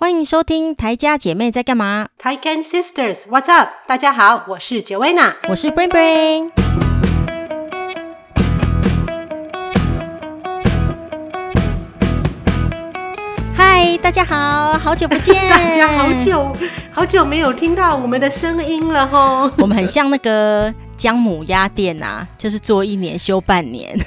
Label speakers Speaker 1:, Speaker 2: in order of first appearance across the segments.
Speaker 1: 欢迎收听台家姐妹在干嘛
Speaker 2: ？Taiken Sisters，What's up？大家好，我是 Joanna，
Speaker 1: 我是 Brain Brain。嗨，大家好，好久不见，
Speaker 2: 大家好久好久没有听到我们的声音了吼。
Speaker 1: 我们很像那个姜母鸭店啊，就是做一年休半年。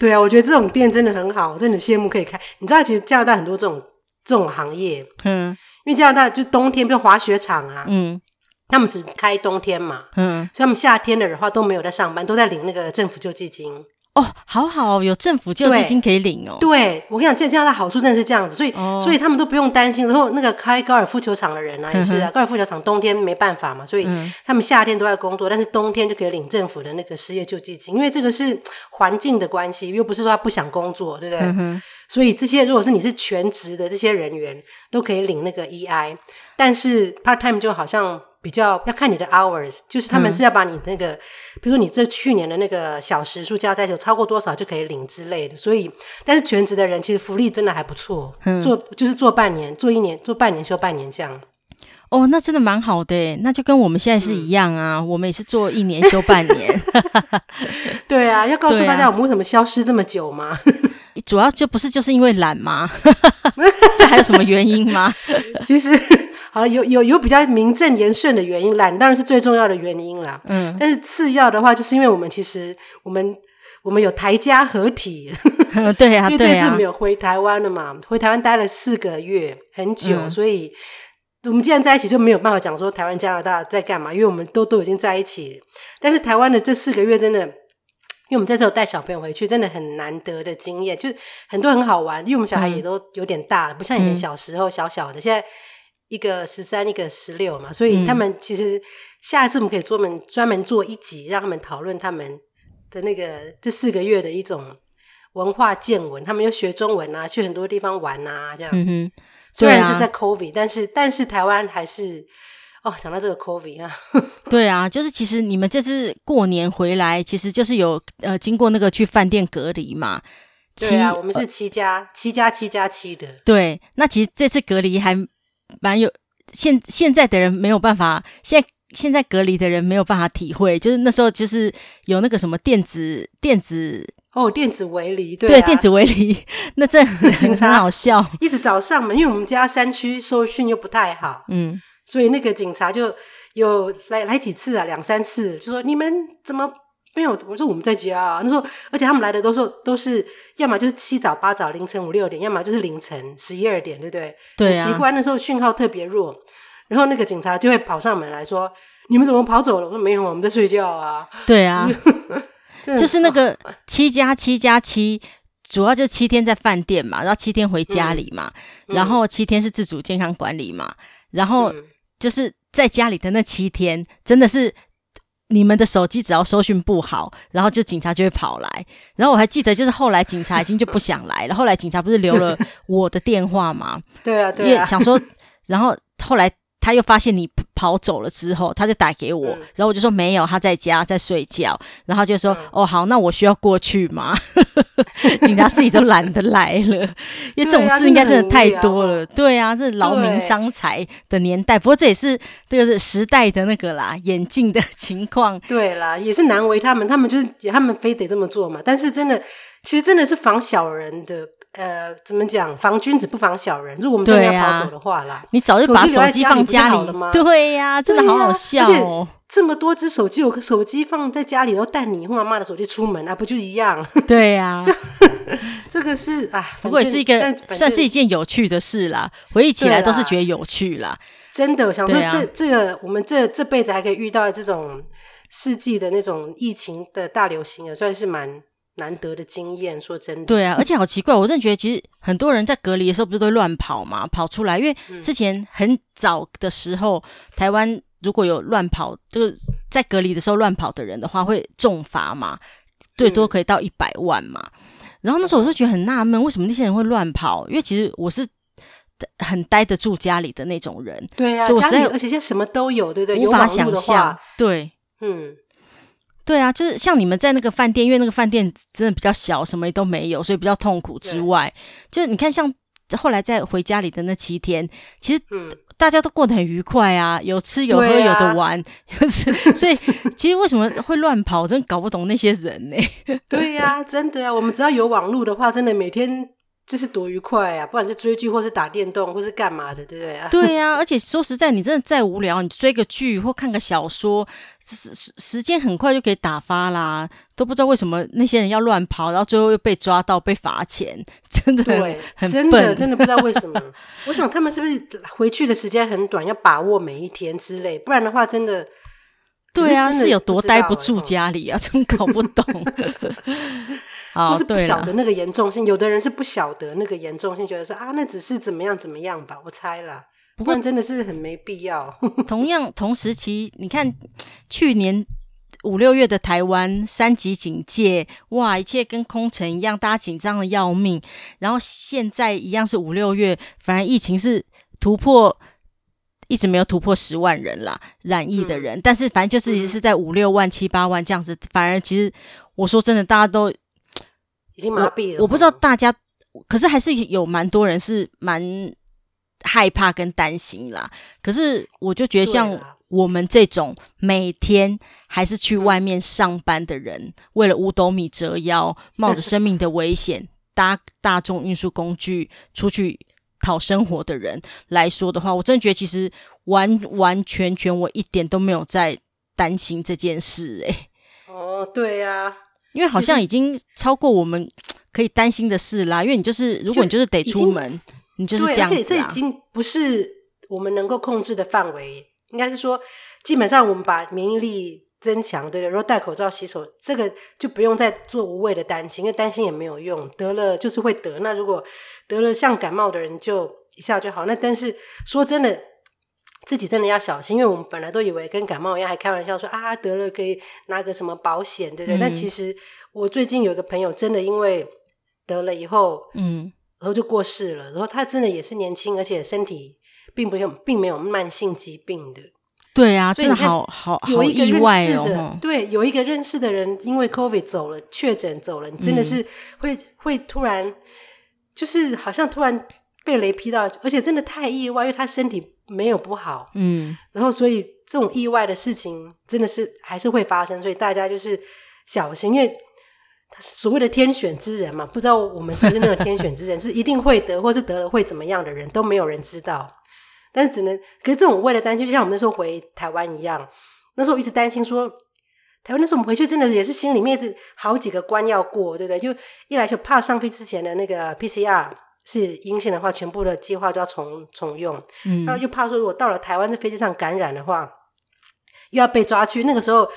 Speaker 2: 对啊，我觉得这种店真的很好，我真的羡慕可以开。你知道，其实加拿大很多这种这种行业，嗯，因为加拿大就冬天，比如滑雪场啊，嗯，他们只开冬天嘛，嗯，所以他们夏天的话都没有在上班，都在领那个政府救济金。
Speaker 1: 哦，好好，有政府救济金可以领哦。
Speaker 2: 对，我跟你讲，这这样的好处真的是这样子，所以、哦、所以他们都不用担心。然后那个开高尔夫球场的人啊，也是啊，高尔夫球场冬天没办法嘛，所以他们夏天都在工作，但是冬天就可以领政府的那个失业救济金，因为这个是环境的关系，又不是说他不想工作，对不对？嗯、所以这些如果是你是全职的这些人员，都可以领那个 EI，但是 part time 就好像。比较要看你的 hours，就是他们是要把你那个，嗯、比如说你这去年的那个小时数加在一起超过多少就可以领之类的。所以，但是全职的人其实福利真的还不错，嗯、做就是做半年，做一年，做半年休半年这样。
Speaker 1: 哦，那真的蛮好的，那就跟我们现在是一样啊，嗯、我们也是做一年休半年。
Speaker 2: 对啊，要告诉大家我们为什么消失这么久吗？
Speaker 1: 主要就不是就是因为懒吗？这还有什么原因吗？
Speaker 2: 其实。好了，有有有比较名正言顺的原因，懒当然是最重要的原因啦。嗯，但是次要的话，就是因为我们其实我们我们有台家合体，
Speaker 1: 嗯、对呀、啊，
Speaker 2: 因为这次没有回台湾了嘛，啊、回台湾待了四个月，很久，嗯、所以我们既然在一起，就没有办法讲说台湾加拿大在干嘛，因为我们都都已经在一起。但是台湾的这四个月真的，因为我们在这带小朋友回去，真的很难得的经验，就是很多很好玩，因为我们小孩也都有点大了，嗯、不像以前小时候小小的，现在。一个十三，一个十六嘛，所以他们其实下一次我们可以专门专门做一集，让他们讨论他们的那个这四个月的一种文化见闻。他们又学中文啊，去很多地方玩啊，这样。嗯哼，虽然是在 COVID，但是但是台湾还是哦，讲到这个 COVID 啊，
Speaker 1: 对啊，就是其实你们这次过年回来，其实就是有呃经过那个去饭店隔离嘛。
Speaker 2: 对啊，我们是七加、呃、七加七加七的。
Speaker 1: 对，那其实这次隔离还。蛮有现现在的人没有办法，现在现在隔离的人没有办法体会，就是那时候就是有那个什么电子电子
Speaker 2: 哦，电子围篱，对、
Speaker 1: 啊、对，电子围篱，那这 警察很好笑，
Speaker 2: 一直找上门，因为我们家山区收讯又不太好，嗯，所以那个警察就有来来几次啊，两三次，就说你们怎么？没有，我说我们在家啊。那时候，而且他们来的都是都是，要么就是七早八早凌晨五六点，要么就是凌晨十一二点，对不对？对奇怪，那时候讯号特别弱，然后那个警察就会跑上门来说：“你们怎么跑走了？”我说：“没有，我们在睡觉啊。”
Speaker 1: 对啊，就是那个 七加七加七，主要就是七天在饭店嘛，然后七天回家里嘛，嗯、然后七天是自主健康管理嘛，然后就是在家里的那七天，真的是。你们的手机只要收讯不好，然后就警察就会跑来。然后我还记得，就是后来警察已经就不想来了。后来警察不是留了我的电话吗？
Speaker 2: 对啊，对啊。
Speaker 1: 因为想说，然后后来。他又发现你跑走了之后，他就打给我，嗯、然后我就说没有，他在家在睡觉，然后就说、嗯、哦好，那我需要过去吗？警察自己都懒得来了，因为这种事应该真的太多了。对啊，这劳民伤财的年代，不过这也是这个是时代的那个啦，演进的情况。
Speaker 2: 对啦，也是难为他们，他们就是他们非得这么做嘛。但是真的，其实真的是防小人的。呃，怎么讲？防君子不防小人。如果我们真的要跑走的话啦，
Speaker 1: 你早就把手机放家里了吗？对呀，真的好好笑哦！
Speaker 2: 这么多只手机，我个手机放在家里，然后带你和妈妈的手机出门啊，不就一样？
Speaker 1: 对呀，
Speaker 2: 这个是啊，
Speaker 1: 不过也是一个算是一件有趣的事啦。回忆起来都是觉得有趣啦。
Speaker 2: 真的，我想说，这这个我们这这辈子还可以遇到这种世纪的那种疫情的大流行，也算是蛮。难得的经验，说真的，
Speaker 1: 对啊，而且好奇怪，我真的觉得其实很多人在隔离的时候不是都会乱跑嘛，跑出来，因为之前很早的时候，嗯、台湾如果有乱跑，就是在隔离的时候乱跑的人的话，会重罚嘛，最多可以到一百万嘛。嗯、然后那时候我就觉得很纳闷，为什么那些人会乱跑？因为其实我是很待得住家里的那种人，
Speaker 2: 对啊，所以我家里而且现在什么都有，对不对？无法想象，
Speaker 1: 对，嗯。对啊，就是像你们在那个饭店，因为那个饭店真的比较小，什么都没有，所以比较痛苦之外，就是你看像后来再回家里的那七天，其实大家都过得很愉快啊，有吃有喝有的玩，所以 其实为什么会乱跑，真搞不懂那些人呢、欸？
Speaker 2: 对呀、啊，真的啊，我们只要有网络的话，真的每天。这是多愉快啊！不管是追剧，或是打电动，或是干嘛的，对不对啊？
Speaker 1: 对呀、啊，而且说实在，你真的再无聊，你追个剧或看个小说，时时时间很快就可以打发啦。都不知道为什么那些人要乱跑，然后最后又被抓到被罚钱，真的
Speaker 2: 对，
Speaker 1: 很
Speaker 2: 真的真的不知道为什么。我想他们是不是回去的时间很短，要把握每一天之类，不然的话，真的
Speaker 1: 对啊，是有多待不住家里啊，真搞不懂。
Speaker 2: 我是不晓得那个严重性，有的人是不晓得那个严重性，觉得说啊，那只是怎么样怎么样吧，我猜啦。不过真的是很没必要。
Speaker 1: 同样同时期，你看去年五六月的台湾三级警戒，哇，一切跟空城一样，大家紧张的要命。然后现在一样是五六月，反而疫情是突破，一直没有突破十万人啦，染疫的人。嗯、但是反正就是一直是在五六万、七八万这样子。反而其实我说真的，大家都。
Speaker 2: 已经麻痹了
Speaker 1: 我，我不知道大家，可是还是有蛮多人是蛮害怕跟担心啦。可是我就觉得，像我们这种每天还是去外面上班的人，嗯、为了五斗米折腰，冒着生命的危险 搭大众运输工具出去讨生活的人来说的话，我真的觉得其实完完全全我一点都没有在担心这件事、欸。诶
Speaker 2: 哦，对呀、啊。
Speaker 1: 因为好像已经超过我们 可以担心的事啦。因为你就是，如果你就是得出门，你就是这样子啊。
Speaker 2: 而且这已经不是我们能够控制的范围。应该是说，基本上我们把免疫力增强，对不对？然后戴口罩、洗手，这个就不用再做无谓的担心，因为担心也没有用。得了就是会得。那如果得了像感冒的人，就一下就好。那但是说真的。自己真的要小心，因为我们本来都以为跟感冒一样，还开玩笑说啊，得了可以拿个什么保险，对不对？但、嗯、其实我最近有一个朋友，真的因为得了以后，嗯，然后就过世了。然后他真的也是年轻，而且身体并不用，并没有慢性疾病的。
Speaker 1: 对啊，真的好好好意外哦。
Speaker 2: 的对，有一个认识的人因为 COVID 走了，确诊走了，你真的是会、嗯、会突然，就是好像突然被雷劈到，而且真的太意外，因为他身体。没有不好，嗯，然后所以这种意外的事情真的是还是会发生，所以大家就是小心，因为所谓的天选之人嘛，不知道我们是不是那个天选之人，是一定会得，或是得了会怎么样的人都没有人知道，但是只能，可是这种为了担心，就像我们那时候回台湾一样，那时候我一直担心说，台湾那时候我们回去真的也是心里面是好几个关要过，对不对？就一来就怕上飞之前的那个 PCR。是阴性的话，全部的计划都要重重用。嗯，然后又怕说，如果到了台湾在飞机上感染的话，又要被抓去。那个时候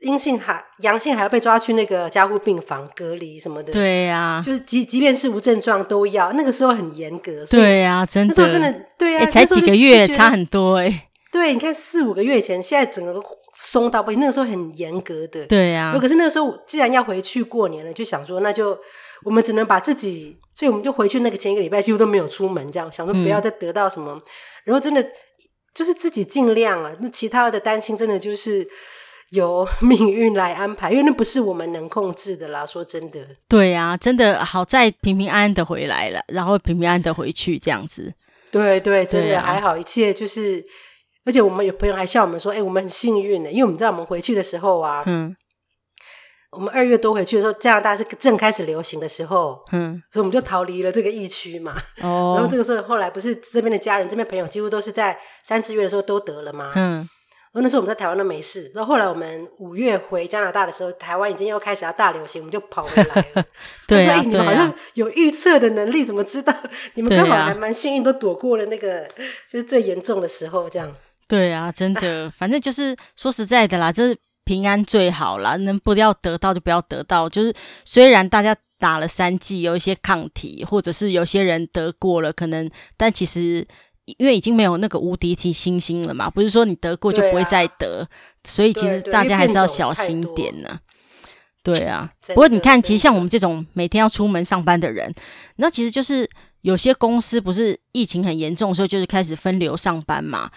Speaker 2: 阴性还阳性还要被抓去那个加护病房隔离什么的。
Speaker 1: 对呀、啊，
Speaker 2: 就是即即便是无症状都要。那个时候很严格。
Speaker 1: 对呀、啊，真的。
Speaker 2: 那时候真的对呀、啊欸，
Speaker 1: 才几个月差很多哎、欸。
Speaker 2: 对，你看四五个月前，现在整个松到不行。那个时候很严格的。
Speaker 1: 对呀、啊。
Speaker 2: 可是那个时候既然要回去过年了，就想说那就。我们只能把自己，所以我们就回去那个前一个礼拜几乎都没有出门，这样想说不要再得到什么，嗯、然后真的就是自己尽量啊。那其他的担心真的就是由命运来安排，因为那不是我们能控制的啦。说真的，
Speaker 1: 对呀、啊，真的好在平平安安的回来了，然后平平安安的回去这样子。
Speaker 2: 对对，真的还好，一切就是，而且我们有朋友还笑我们说：“哎，我们很幸运的，因为我们知道我们回去的时候啊。”嗯。我们二月多回去的时候，加拿大是正开始流行的时候，嗯，所以我们就逃离了这个疫区嘛。哦，然后这个时候后来不是这边的家人、这边朋友几乎都是在三四月的时候都得了嘛。嗯，然后那时候我们在台湾都没事。然后后来我们五月回加拿大的时候，台湾已经又开始要大流行，我们就跑回来了。对啊，所以你们好像有预测的能力，怎么知道？你们刚好还蛮幸运，都躲过了那个就是最严重的时候，这样。
Speaker 1: 对啊，真的，反正就是说实在的啦，就是。平安最好啦，能不要得到就不要得到。就是虽然大家打了三剂，有一些抗体，或者是有些人得过了，可能，但其实因为已经没有那个无敌级星星了嘛，不是说你得过就不会再得，啊、所以其实大家还是要小心点呢。对啊，不过你看，其实像我们这种每天要出门上班的人，那其实就是有些公司不是疫情很严重的时候，就是开始分流上班嘛，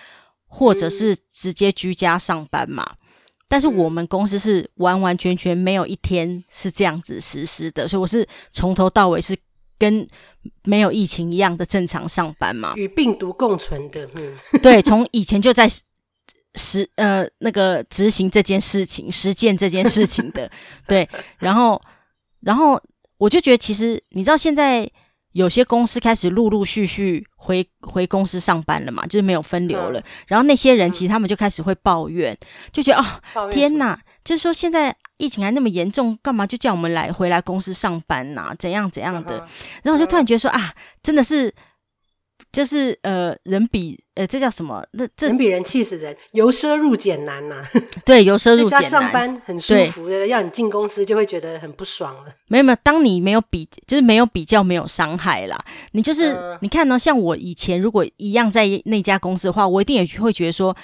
Speaker 1: 或者是直接居家上班嘛。嗯但是我们公司是完完全全没有一天是这样子实施的，所以我是从头到尾是跟没有疫情一样的正常上班嘛，
Speaker 2: 与病毒共存的，嗯，
Speaker 1: 对，从以前就在实呃那个执行这件事情、实践这件事情的，对，然后然后我就觉得，其实你知道现在。有些公司开始陆陆续续回回公司上班了嘛，就是没有分流了。嗯、然后那些人其实他们就开始会抱怨，嗯、就觉得哦，天哪，就是说现在疫情还那么严重，干嘛就叫我们来回来公司上班呐、啊？怎样怎样的？嗯、然后我就突然觉得说啊，真的是。就是呃，人比呃，这叫什么？那这
Speaker 2: 人比人气死人，由奢入俭难呐、啊。
Speaker 1: 对，由奢入俭难。
Speaker 2: 上班很舒服的，要你进公司就会觉得很不爽了。
Speaker 1: 没有没有，当你没有比，就是没有比较，没有伤害啦。你就是、呃、你看呢，像我以前如果一样在那家公司的话，我一定也会觉得说。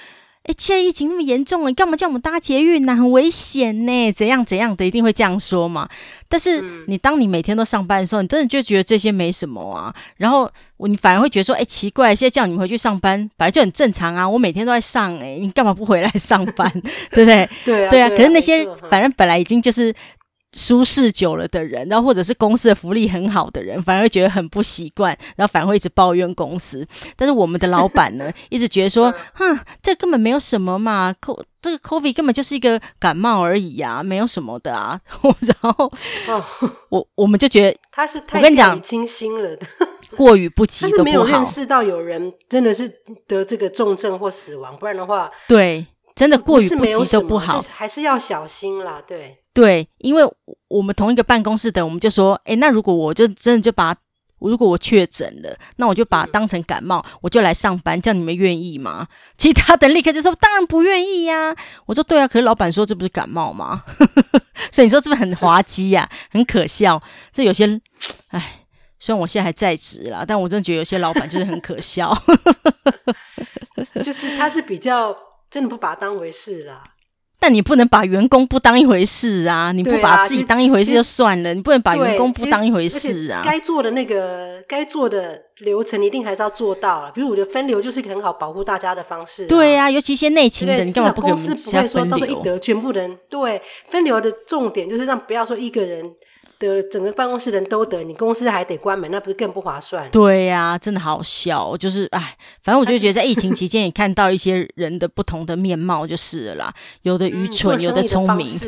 Speaker 1: 哎，现在疫情那么严重，你干嘛叫我们搭捷运呢？很危险呢，怎样怎样的，一定会这样说嘛。但是你当你每天都上班的时候，你真的就觉得这些没什么啊。然后你反而会觉得说，哎，奇怪，现在叫你们回去上班，本来就很正常啊。我每天都在上，哎，你干嘛不回来上班？对不对？
Speaker 2: 对啊，
Speaker 1: 对啊。可是那些反正本来已经就是。舒适久了的人，然后或者是公司的福利很好的人，反而觉得很不习惯，然后反而会一直抱怨公司。但是我们的老板呢，一直觉得说，哼，这根本没有什么嘛，co 这个 COVID 根本就是一个感冒而已呀、啊，没有什么的啊。然后，哦、我我们就觉得
Speaker 2: 他是太
Speaker 1: 我跟你讲
Speaker 2: 清心了的，
Speaker 1: 过于不及都不好。没有
Speaker 2: 认识到有人真的是得这个重症或死亡，不然的话，
Speaker 1: 对，真的过于不及都不好，
Speaker 2: 还是要小心啦，对。
Speaker 1: 对，因为我们同一个办公室的，我们就说，诶，那如果我就真的就把，如果我确诊了，那我就把它当成感冒，嗯、我就来上班，这样你们愿意吗？其他的立刻就说，当然不愿意呀、啊。我说对啊，可是老板说这不是感冒吗？所以你说是不是很滑稽呀、啊？很可笑。这有些，哎，虽然我现在还在职啦，但我真的觉得有些老板就是很可笑，
Speaker 2: 就是他是比较真的不把它当回事啦。
Speaker 1: 但你不能把员工不当一回事啊！你不把自己当一回事就算了，啊、你不能把员工不当一回事啊！
Speaker 2: 该做的那个该做的流程，一定还是要做到了。比如我觉得分流就是一个很好保护大家的方式。
Speaker 1: 对呀、啊，尤其一些内勤的，
Speaker 2: 对
Speaker 1: 你干嘛不给我们
Speaker 2: 公司不会说到时候一得全部人对分流的重点就是让不要说一个人。的整个办公室人都得，你公司还得关门，那不是更不划算？
Speaker 1: 对呀、啊，真的好笑。就是哎，反正我就觉得在疫情期间也看到一些人的不同的面貌，就是了啦。有的愚蠢，嗯、有的聪明。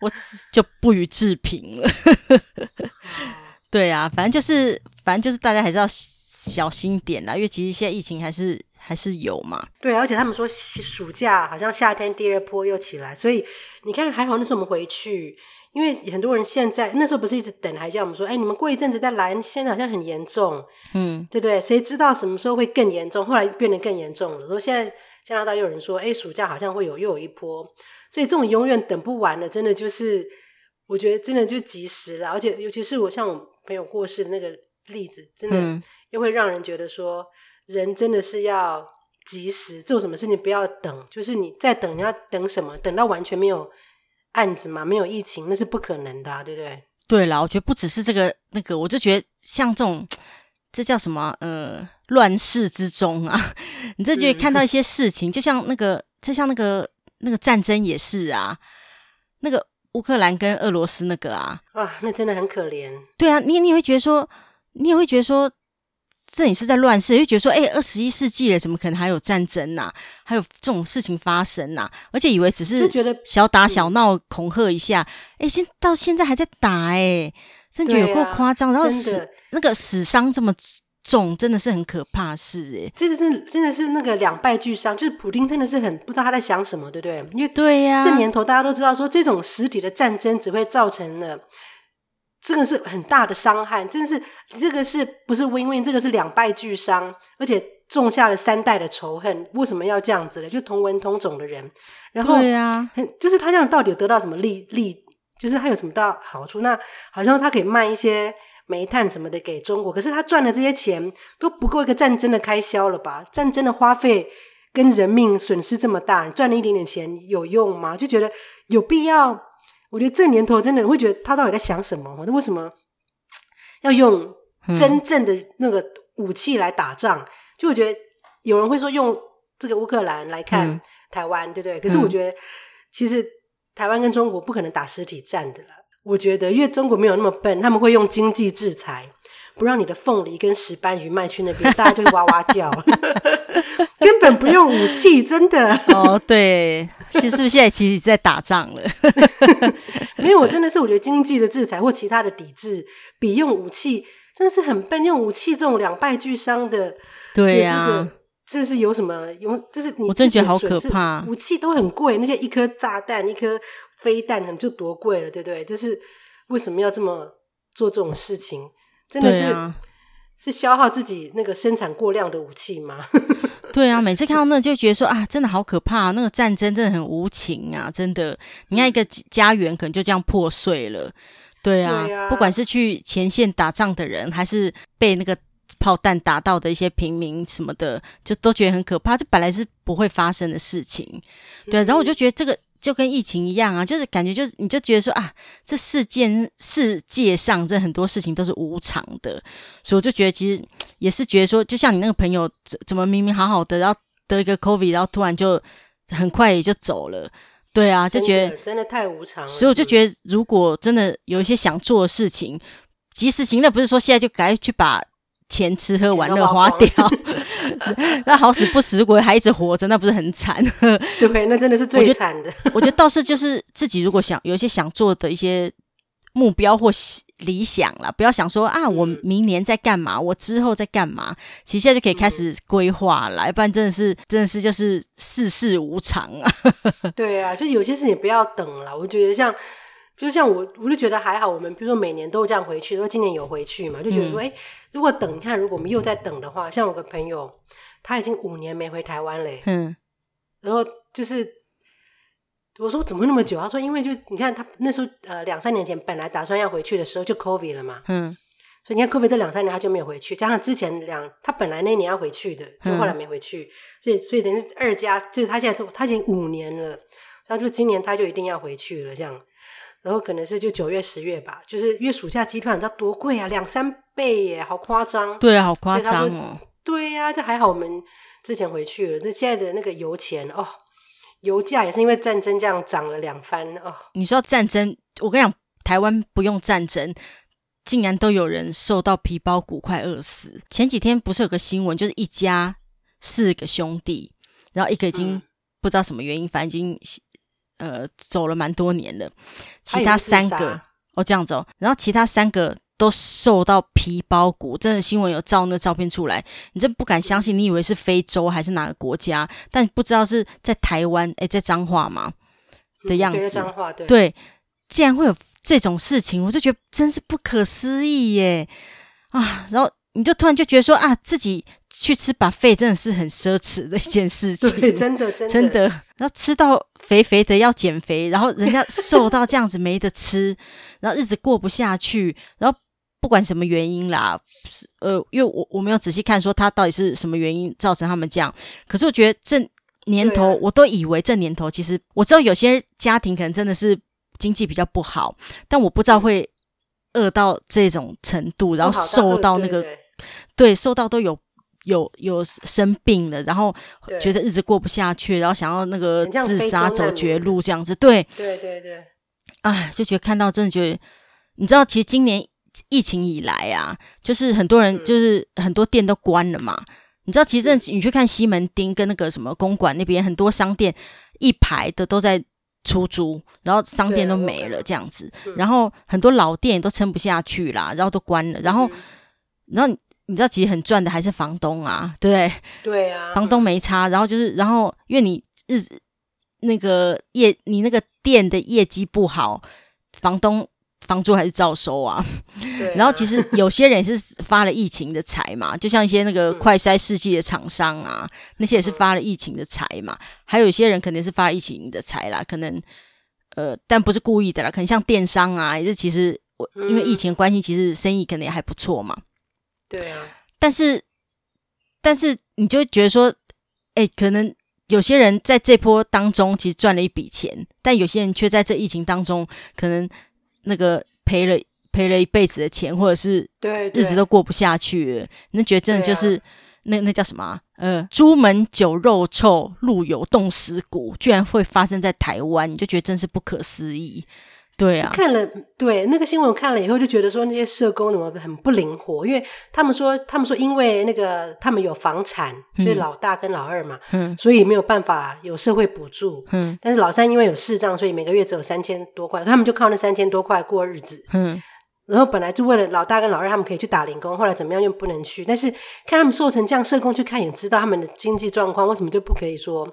Speaker 1: 我就不予置评了。对啊，反正就是，反正就是大家还是要小心点啦，因为其实现在疫情还是还是有嘛。
Speaker 2: 对，而且他们说暑假好像夏天第二波又起来，所以你看还好那时候我们回去。因为很多人现在那时候不是一直等，还叫我们说：“哎，你们过一阵子再来。”现在好像很严重，嗯，对不对？谁知道什么时候会更严重？后来变得更严重了。说现在加拿大又有人说：“哎，暑假好像会有又有一波。”所以这种永远等不完的，真的就是我觉得真的就及时了。而且尤其是我像我朋友过世的那个例子，真的又会让人觉得说，人真的是要及时做什么事情，不要等。就是你在等，你要等什么？等到完全没有。案子嘛，没有疫情那是不可能的啊，对不对？
Speaker 1: 对啦，我觉得不只是这个那个，我就觉得像这种，这叫什么？呃，乱世之中啊，你这觉得看到一些事情，嗯、就像那个，就像那个那个战争也是啊，那个乌克兰跟俄罗斯那个啊，
Speaker 2: 啊，那真的很可怜。
Speaker 1: 对啊，你你也会觉得说，你也会觉得说。这也是在乱世，就觉得说，哎，二十一世纪了，怎么可能还有战争呐、啊？还有这种事情发生呐、啊？而且以为只是觉得小打小闹，恐吓一下，哎，现到现在还在打，哎，真觉得有够夸张。啊、然后死那个死伤这么重，真的是很可怕事，哎，
Speaker 2: 这个是真的是那个两败俱伤，就是普丁真的是很不知道他在想什么，对不对？因为
Speaker 1: 对呀，
Speaker 2: 这年头大家都知道说，这种实体的战争只会造成了。这个是很大的伤害，真的是这个是不是 win win？这个是两败俱伤，而且种下了三代的仇恨。为什么要这样子呢？就同文同种的人，然后
Speaker 1: 对呀，
Speaker 2: 就是他这样到底有得到什么利利？就是他有什么大好处？那好像他可以卖一些煤炭什么的给中国，可是他赚的这些钱都不够一个战争的开销了吧？战争的花费跟人命损失这么大，赚了一点点钱有用吗？就觉得有必要。我觉得这年头真的我会觉得他到底在想什么？那为什么要用真正的那个武器来打仗？嗯、就我觉得有人会说用这个乌克兰来看台湾，嗯、对不对？可是我觉得其实台湾跟中国不可能打实体战的了。我觉得，因为中国没有那么笨，他们会用经济制裁，不让你的凤梨跟石斑鱼卖去那边，大家就会哇哇叫，根本不用武器，真的。
Speaker 1: 哦，对，是是不是现在其实在打仗了？
Speaker 2: 没有，我真的是我觉得经济的制裁或其他的抵制，比用武器真的是很笨。用武器这种两败俱伤的，
Speaker 1: 对呀、啊，
Speaker 2: 这是有什么？有这是你
Speaker 1: 我真觉得好可怕。
Speaker 2: 武器都很贵，那些一颗炸弹，一颗。飞弹就多贵了，对不对？就是为什么要这么做这种事情？真的是、啊、是消耗自己那个生产过量的武器吗？
Speaker 1: 对啊，每次看到那就觉得说啊，真的好可怕！那个战争真的很无情啊，真的。你看一个家园可能就这样破碎了，对啊。对啊，不管是去前线打仗的人，还是被那个炮弹打到的一些平民什么的，就都觉得很可怕。这本来是不会发生的事情，对、啊。然后我就觉得这个。就跟疫情一样啊，就是感觉就是你就觉得说啊，这世间世界上这很多事情都是无常的，所以我就觉得其实也是觉得说，就像你那个朋友怎怎么明明好好的，然后得一个 COVID，然后突然就很快也就走了，对啊，就觉得
Speaker 2: 真的，真的太无常了。
Speaker 1: 所以我就觉得，如果真的有一些想做的事情，及时行乐，不是说现在就赶快去把。钱吃喝玩乐花掉，那好死不死，如果还一直活着，那不是很惨？
Speaker 2: 对，那真的是最惨的。
Speaker 1: 我觉得倒是就是自己如果想有一些想做的一些目标或理想了，不要想说啊，我明年在干嘛，我之后在干嘛，其实现在就可以开始规划了，要不然真的是真的是就是世事无常啊。
Speaker 2: 对啊，就是有些事情不要等了，我觉得像。就像我，我就觉得还好。我们比如说每年都这样回去，因为今年有回去嘛，就觉得说，哎、嗯，如果等，你看，如果我们又在等的话，像我个朋友，他已经五年没回台湾嘞。嗯，然后就是我说怎么会那么久？他说因为就你看他那时候呃两三年前本来打算要回去的时候就 COVID 了嘛。嗯，所以你看 COVID 这两三年他就没有回去，加上之前两他本来那年要回去的，就后来没回去，嗯、所以所以等于是二加，就是他现在做他已经五年了，然后就今年他就一定要回去了，这样。然后可能是就九月十月吧，就是因为暑假机票你知道多贵啊，两三倍耶，好夸张。
Speaker 1: 对啊，好夸张哦。
Speaker 2: 对呀、啊，这还好，我们之前回去了。这现在的那个油钱哦，油价也是因为战争这样涨了两番哦。
Speaker 1: 你说战争，我跟你讲，台湾不用战争，竟然都有人瘦到皮包骨，快饿死。前几天不是有个新闻，就是一家四个兄弟，然后一个已经不知道什么原因，嗯、反正已经。呃，走了蛮多年了，其他三个哦这样走，然后其他三个都瘦到皮包骨，真的新闻有照那照片出来，你真不敢相信，你以为是非洲还是哪个国家，但不知道是在台湾，哎，在彰化嘛的样子，对，竟然会有这种事情，我就觉得真是不可思议耶啊！然后你就突然就觉得说啊，自己。去吃 buffet 真的是很奢侈的一件事情，
Speaker 2: 对，真的真的。
Speaker 1: 真的，然后吃到肥肥的要减肥，然后人家瘦到这样子没得吃，然后日子过不下去，然后不管什么原因啦，呃，因为我我没有仔细看说他到底是什么原因造成他们这样，可是我觉得这年头，我都以为这年头其实我知道有些家庭可能真的是经济比较不好，但我不知道会饿到这种程度，然后瘦到那个，对，瘦到都有。有有生病了，然后觉得日子过不下去，然后想要那个自杀走绝路这样子，对。
Speaker 2: 对对对，
Speaker 1: 哎，就觉得看到真的觉得，你知道，其实今年疫情以来啊，就是很多人就是很多店都关了嘛。嗯、你知道，其实你去看西门町跟那个什么公馆那边，很多商店一排的都在出租，然后商店都没了这样子，然后很多老店都撑不下去啦，然后都关了，然后然后。你知道，其实很赚的还是房东啊，对不对？
Speaker 2: 对啊，
Speaker 1: 房东没差。然后就是，然后因为你日那个业，你那个店的业绩不好，房东房租还是照收啊。啊。然后其实有些人是发了疫情的财嘛，就像一些那个快筛试剂的厂商啊，嗯，那些也是发了疫情的财嘛。还有一些人肯定是发了疫情的财啦，可能呃，但不是故意的啦，可能像电商啊，也是其实我因为疫情关系，其实生意可能也还不错嘛。
Speaker 2: 对啊，
Speaker 1: 但是，但是你就觉得说，哎，可能有些人在这波当中其实赚了一笔钱，但有些人却在这疫情当中，可能那个赔了赔了一辈子的钱，或者是对日子都过不下去了。你觉得真的就是那那叫什么？呃，朱门酒肉臭，路有冻死骨，居然会发生在台湾，你就觉得真是不可思议。对啊，
Speaker 2: 看了对那个新闻看了以后，就觉得说那些社工怎么很不灵活，因为他们说他们说因为那个他们有房产，就是老大跟老二嘛，嗯，所以没有办法有社会补助，嗯，但是老三因为有视障，所以每个月只有三千多块，他们就靠那三千多块过日子，嗯，然后本来就为了老大跟老二他们可以去打零工，后来怎么样又不能去，但是看他们瘦成这样，社工去看也知道他们的经济状况，为什么就不可以说？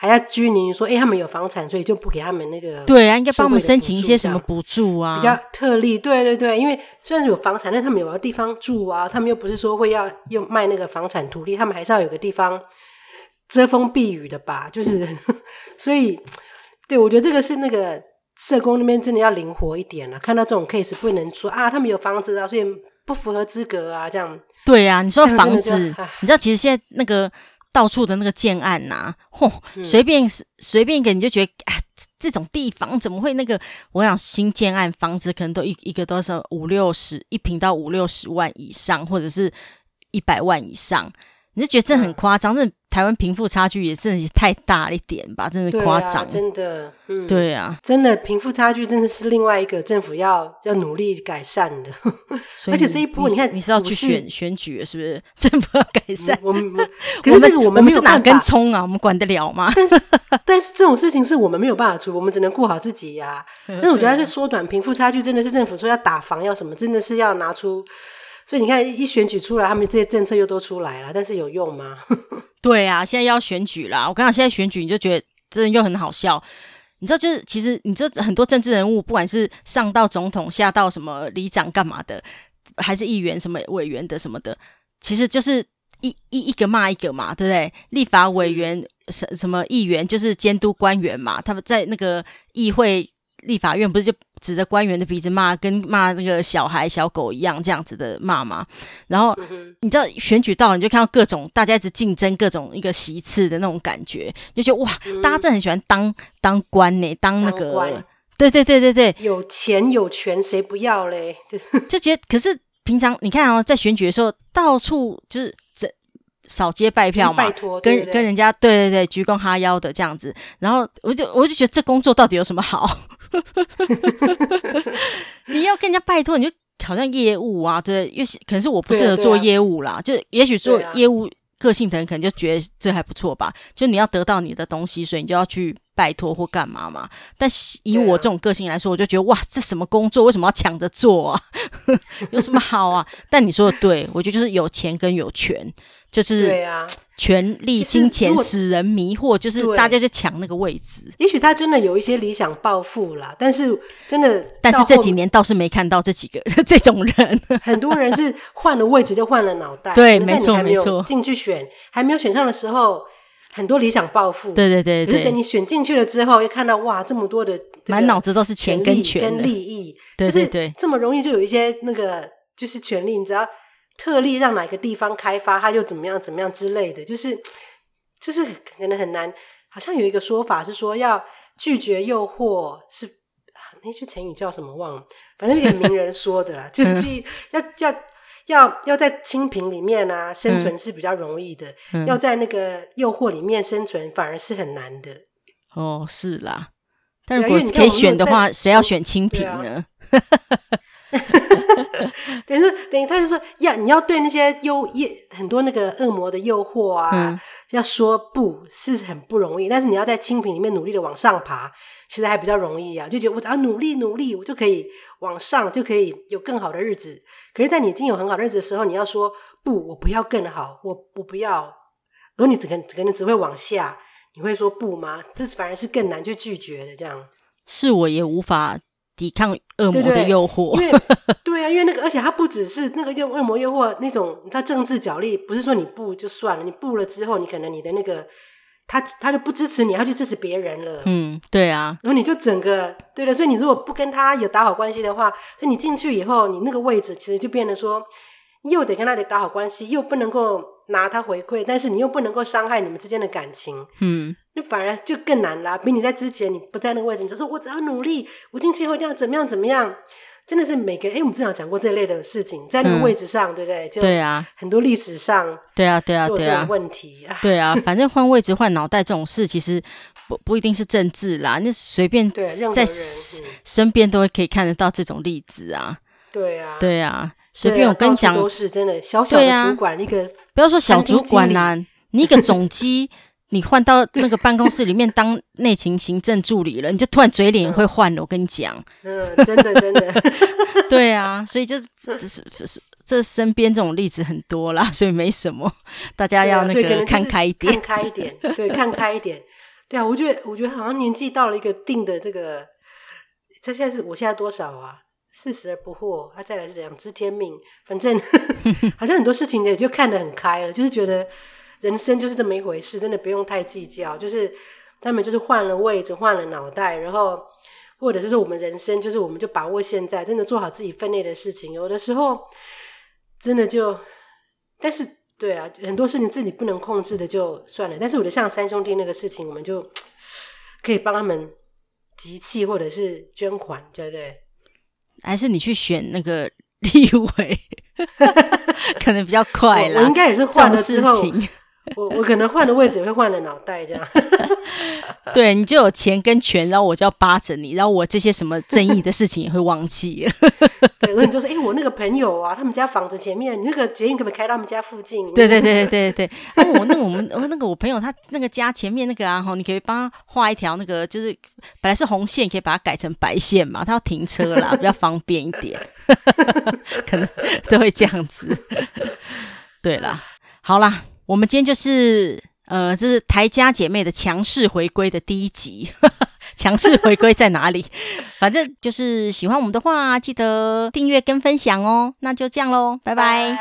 Speaker 2: 还要拘泥说，哎、欸，他们有房产，所以就不给他们那个。
Speaker 1: 对啊，应该帮我们申请一些什么补助啊？
Speaker 2: 比较特例，对对对，因为虽然有房产，但他们有个地方住啊，他们又不是说会要又卖那个房产土地，他们还是要有个地方遮风避雨的吧？就是，所以，对我觉得这个是那个社工那边真的要灵活一点了、啊。看到这种 case，不能说啊，他们有房子啊，所以不符合资格啊，这样。
Speaker 1: 对啊，你说房子，你知道其实现在那个。到处的那个建案呐、啊，嚯，随便随便一个你就觉得，哎，这种地方怎么会那个？我想新建案房子可能都一一个都是五六十一平到五六十万以上，或者是一百万以上。你是觉得这很夸张，这、嗯、台湾贫富差距也是太大一点吧？真的夸张、啊，
Speaker 2: 真的，嗯，
Speaker 1: 对啊，
Speaker 2: 真的贫富差距真的是另外一个政府要要努力改善的。而且这一波，你看，
Speaker 1: 你是要去选选举是不是？政府要改善，
Speaker 2: 我们，可是这个我们没有办法，
Speaker 1: 哪根葱啊？我们管得了吗？
Speaker 2: 但是，但是这种事情是我们没有办法处理，我们只能顾好自己呀、啊。但是我觉得，是缩短贫富差距，真的是政府说要打房要什么，真的是要拿出。所以你看，一选举出来，他们这些政策又都出来了，但是有用吗？
Speaker 1: 对啊，现在要选举啦。我刚刚现在选举，你就觉得真的又很好笑。你知道，就是其实你这很多政治人物，不管是上到总统，下到什么里长干嘛的，还是议员什么委员的什么的，其实就是一一一个骂一个嘛，对不对？立法委员什什么议员就是监督官员嘛，他们在那个议会。立法院不是就指着官员的鼻子骂，跟骂那个小孩、小狗一样这样子的骂嘛？然后你知道选举到了，你就看到各种大家一直竞争各种一个席次的那种感觉，就觉得哇，大家真的很喜欢当当官呢，当那个，对对对对对，
Speaker 2: 有钱有权谁不要嘞？就 是
Speaker 1: 就觉得，可是平常你看哦，在选举的时候，到处就是这。扫街拜票嘛，跟对对对跟人家对对对鞠躬哈腰的这样子，然后我就我就觉得这工作到底有什么好？你要跟人家拜托，你就好像业务啊，对，因为可能是我不适合做业务啦，对啊对啊就也许做业务个性的人可能就觉得这还不错吧，就你要得到你的东西，所以你就要去拜托或干嘛嘛。但以我这种个性来说，我就觉得哇，这什么工作为什么要抢着做啊？有什么好啊？但你说的对，我觉得就是有钱跟有权。就是对啊，权力、金钱使人迷惑，就是大家就抢那个位置。
Speaker 2: 也许他真的有一些理想抱负啦，但是真的，
Speaker 1: 但是这几年倒是没看到这几个 这种人。
Speaker 2: 很多人是换了位置就换了脑袋，
Speaker 1: 对，没错没错。
Speaker 2: 进去选还没有选上的时候，很多理想抱负，
Speaker 1: 对对对对。
Speaker 2: 可是等你选进去了之后，又看到哇，这么多的
Speaker 1: 满脑子都是钱跟权
Speaker 2: 跟利益，对对对，这么容易就有一些那个就是权力，你只要。特例让哪个地方开发，他就怎么样怎么样之类的，就是就是可能很难。好像有一个说法是说要拒绝诱惑，是那句成语叫什么忘了，反正有名人说的啦，就是要要要要在清贫里面啊生存是比较容易的，嗯、要在那个诱惑里面生存反而是很难的。
Speaker 1: 哦，是啦，但如果可以选的话，谁要选清贫呢？
Speaker 2: 等于是等于他就说要你要对那些诱诱很多那个恶魔的诱惑啊，嗯、要说不是很不容易，但是你要在清贫里面努力的往上爬，其实还比较容易啊。就觉得我只要努力努力，我就可以往上，就可以有更好的日子。可是，在你已经有很好的日子的时候，你要说不，我不要更好，我我不要，如果你只可可能只会往下，你会说不吗？这反而是更难去拒绝的。这样
Speaker 1: 是我也无法。抵抗恶魔的诱惑，
Speaker 2: 对对，因为对啊，因为那个，而且他不只是那个诱恶魔诱惑那种，他政治角力不是说你不就算了，你不了之后，你可能你的那个他他就不支持你，他去支持别人了。
Speaker 1: 嗯，对啊，
Speaker 2: 然后你就整个对了，所以你如果不跟他有打好关系的话，所以你进去以后，你那个位置其实就变得说，又得跟他得打好关系，又不能够拿他回馈，但是你又不能够伤害你们之间的感情。嗯。就反而就更难啦，比你在之前你不在那个位置，你就说我只要努力，我进去以后一定要怎么样怎么样。真的是每个人哎，我们之前讲过这类的事情，在那个位置上，嗯、对不对？就对啊，很多历史上，
Speaker 1: 对啊，对啊，对啊，
Speaker 2: 问题啊，
Speaker 1: 对啊，反正换位置、换脑袋这种事，其实不不一定是政治啦，那随便在身边都会可以看得到这种例子啊。
Speaker 2: 对啊，
Speaker 1: 对啊，随便我跟你讲，
Speaker 2: 都是真的。小小的主管，一个
Speaker 1: 不要说小主管啦，你一个总机。你换到那个办公室里面当内勤行政助理了，你就突然嘴脸会换了。我跟你讲，
Speaker 2: 嗯，真的真的，
Speaker 1: 对啊，所以就是这身边这种例子很多啦，所以没什么，大家要那个看开一点，
Speaker 2: 看开一点，对，看开一点，对啊，我觉得我觉得好像年纪到了一个定的这个，这现在是我现在多少啊？四十而不惑，他、啊、再来是怎样？知天命，反正好像很多事情也就看得很开了，就是觉得。人生就是这么一回事，真的不用太计较。就是他们就是换了位置，换了脑袋，然后或者是说我们人生，就是我们就把握现在，真的做好自己分内的事情。有的时候真的就，但是对啊，很多事情自己不能控制的就算了。但是我觉得像三兄弟那个事情，我们就可以帮他们集气或者是捐款，对不对？
Speaker 1: 还是你去选那个立委，可能比较快啦。
Speaker 2: 我，我应该也是换了之后。我我可能换的位置，也会换了脑袋，这样。
Speaker 1: 对，你就有钱跟权，然后我就要扒着你，然后我这些什么争议的事情也会忘记。
Speaker 2: 对，然后你就说：“哎、欸，我那个朋友啊，他们家房子前面，你那个捷运可不可以开到他们家附近？”
Speaker 1: 对对对对对对。啊，我那我们我那个我朋友他那个家前面那个啊，哈，你可以帮他画一条那个，就是本来是红线，可以把它改成白线嘛，他要停车啦，比较方便一点。可能都会这样子。对啦，好啦。我们今天就是，呃，这是台家姐妹的强势回归的第一集。强势回归在哪里？反正就是喜欢我们的话，记得订阅跟分享哦。那就这样喽，拜拜。